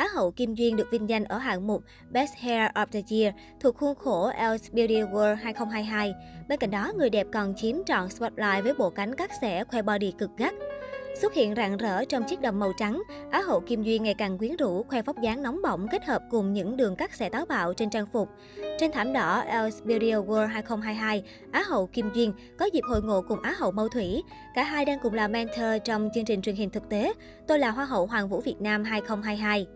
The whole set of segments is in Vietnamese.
Á hậu Kim Duyên được vinh danh ở hạng mục Best Hair of the Year thuộc khuôn khổ Els Beauty World 2022. Bên cạnh đó, người đẹp còn chiếm trọn spotlight với bộ cánh cắt xẻ khoe body cực gắt. Xuất hiện rạng rỡ trong chiếc đầm màu trắng, Á hậu Kim Duyên ngày càng quyến rũ, khoe vóc dáng nóng bỏng kết hợp cùng những đường cắt xẻ táo bạo trên trang phục. Trên thảm đỏ Els Beauty World 2022, Á hậu Kim Duyên có dịp hội ngộ cùng Á hậu Mâu Thủy. Cả hai đang cùng là mentor trong chương trình truyền hình thực tế Tôi là Hoa hậu Hoàng vũ Việt Nam 2022.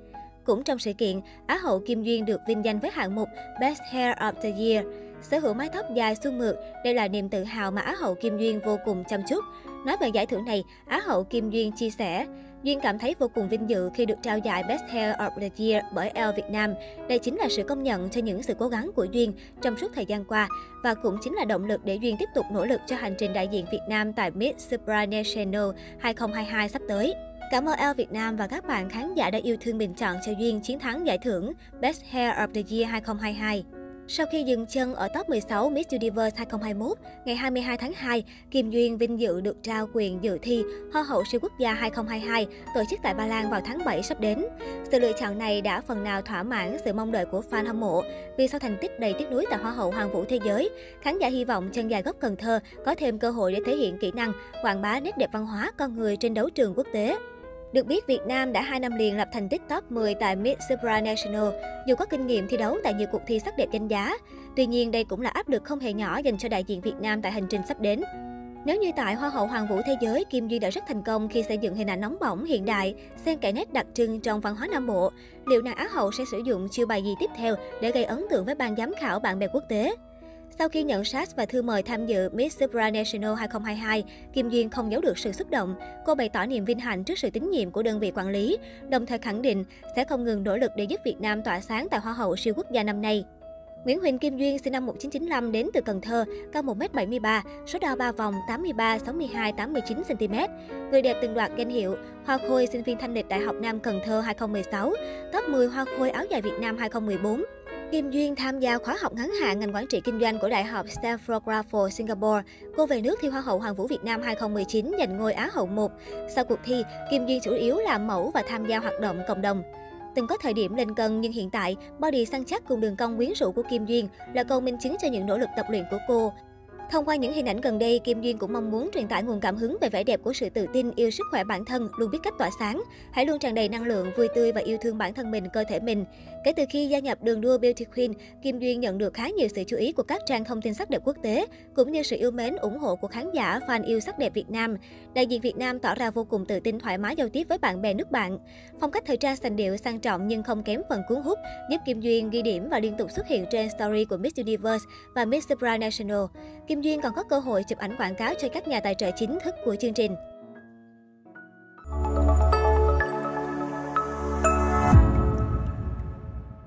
Cũng trong sự kiện, Á hậu Kim Duyên được vinh danh với hạng mục Best Hair of the Year. Sở hữu mái tóc dài xuân mượt, đây là niềm tự hào mà Á hậu Kim Duyên vô cùng chăm chút. Nói về giải thưởng này, Á hậu Kim Duyên chia sẻ, Duyên cảm thấy vô cùng vinh dự khi được trao giải Best Hair of the Year bởi Elle Việt Nam. Đây chính là sự công nhận cho những sự cố gắng của Duyên trong suốt thời gian qua và cũng chính là động lực để Duyên tiếp tục nỗ lực cho hành trình đại diện Việt Nam tại Miss Supranational 2022 sắp tới. Cảm ơn Elle Việt Nam và các bạn khán giả đã yêu thương bình chọn cho Duyên chiến thắng giải thưởng Best Hair of the Year 2022. Sau khi dừng chân ở top 16 Miss Universe 2021, ngày 22 tháng 2, Kim Duyên vinh dự được trao quyền dự thi Hoa hậu siêu quốc gia 2022 tổ chức tại Ba Lan vào tháng 7 sắp đến. Sự lựa chọn này đã phần nào thỏa mãn sự mong đợi của fan hâm mộ. Vì sau thành tích đầy tiếc nuối tại Hoa hậu Hoàng vũ thế giới, khán giả hy vọng chân dài gốc Cần Thơ có thêm cơ hội để thể hiện kỹ năng, quảng bá nét đẹp văn hóa con người trên đấu trường quốc tế. Được biết, Việt Nam đã 2 năm liền lập thành tích top 10 tại Miss Supranational, dù có kinh nghiệm thi đấu tại nhiều cuộc thi sắc đẹp danh giá. Tuy nhiên, đây cũng là áp lực không hề nhỏ dành cho đại diện Việt Nam tại hành trình sắp đến. Nếu như tại Hoa hậu Hoàng vũ Thế giới, Kim Duyên đã rất thành công khi xây dựng hình ảnh nóng bỏng hiện đại, xen kẽ nét đặc trưng trong văn hóa Nam Bộ, liệu nàng Á hậu sẽ sử dụng chiêu bài gì tiếp theo để gây ấn tượng với ban giám khảo bạn bè quốc tế? Sau khi nhận sát và thư mời tham dự Miss Supranational 2022, Kim Duyên không giấu được sự xúc động. Cô bày tỏ niềm vinh hạnh trước sự tín nhiệm của đơn vị quản lý, đồng thời khẳng định sẽ không ngừng nỗ lực để giúp Việt Nam tỏa sáng tại Hoa hậu siêu quốc gia năm nay. Nguyễn Huỳnh Kim Duyên sinh năm 1995 đến từ Cần Thơ, cao 1m73, số đo 3 vòng 83, 62, 89 cm. Người đẹp từng đoạt danh hiệu Hoa Khôi sinh viên thanh lịch Đại học Nam Cần Thơ 2016, top 10 Hoa Khôi áo dài Việt Nam 2014. Kim Duyên tham gia khóa học ngắn hạn ngành quản trị kinh doanh của Đại học Stanford Graffle Singapore. Cô về nước thi Hoa hậu Hoàng vũ Việt Nam 2019 giành ngôi Á hậu 1. Sau cuộc thi, Kim Duyên chủ yếu làm mẫu và tham gia hoạt động cộng đồng. Từng có thời điểm lên cân nhưng hiện tại, body săn chắc cùng đường cong quyến rũ của Kim Duyên là câu minh chứng cho những nỗ lực tập luyện của cô. Thông qua những hình ảnh gần đây, Kim Duyên cũng mong muốn truyền tải nguồn cảm hứng về vẻ đẹp của sự tự tin, yêu sức khỏe bản thân, luôn biết cách tỏa sáng. Hãy luôn tràn đầy năng lượng, vui tươi và yêu thương bản thân mình, cơ thể mình. Kể từ khi gia nhập đường đua Beauty Queen, Kim Duyên nhận được khá nhiều sự chú ý của các trang thông tin sắc đẹp quốc tế, cũng như sự yêu mến, ủng hộ của khán giả, fan yêu sắc đẹp Việt Nam. Đại diện Việt Nam tỏ ra vô cùng tự tin, thoải mái giao tiếp với bạn bè nước bạn. Phong cách thời trang sành điệu, sang trọng nhưng không kém phần cuốn hút, giúp Kim Duyên ghi điểm và liên tục xuất hiện trên story của Miss Universe và Miss Supranational. Kim Duyên còn có cơ hội chụp ảnh quảng cáo cho các nhà tài trợ chính thức của chương trình.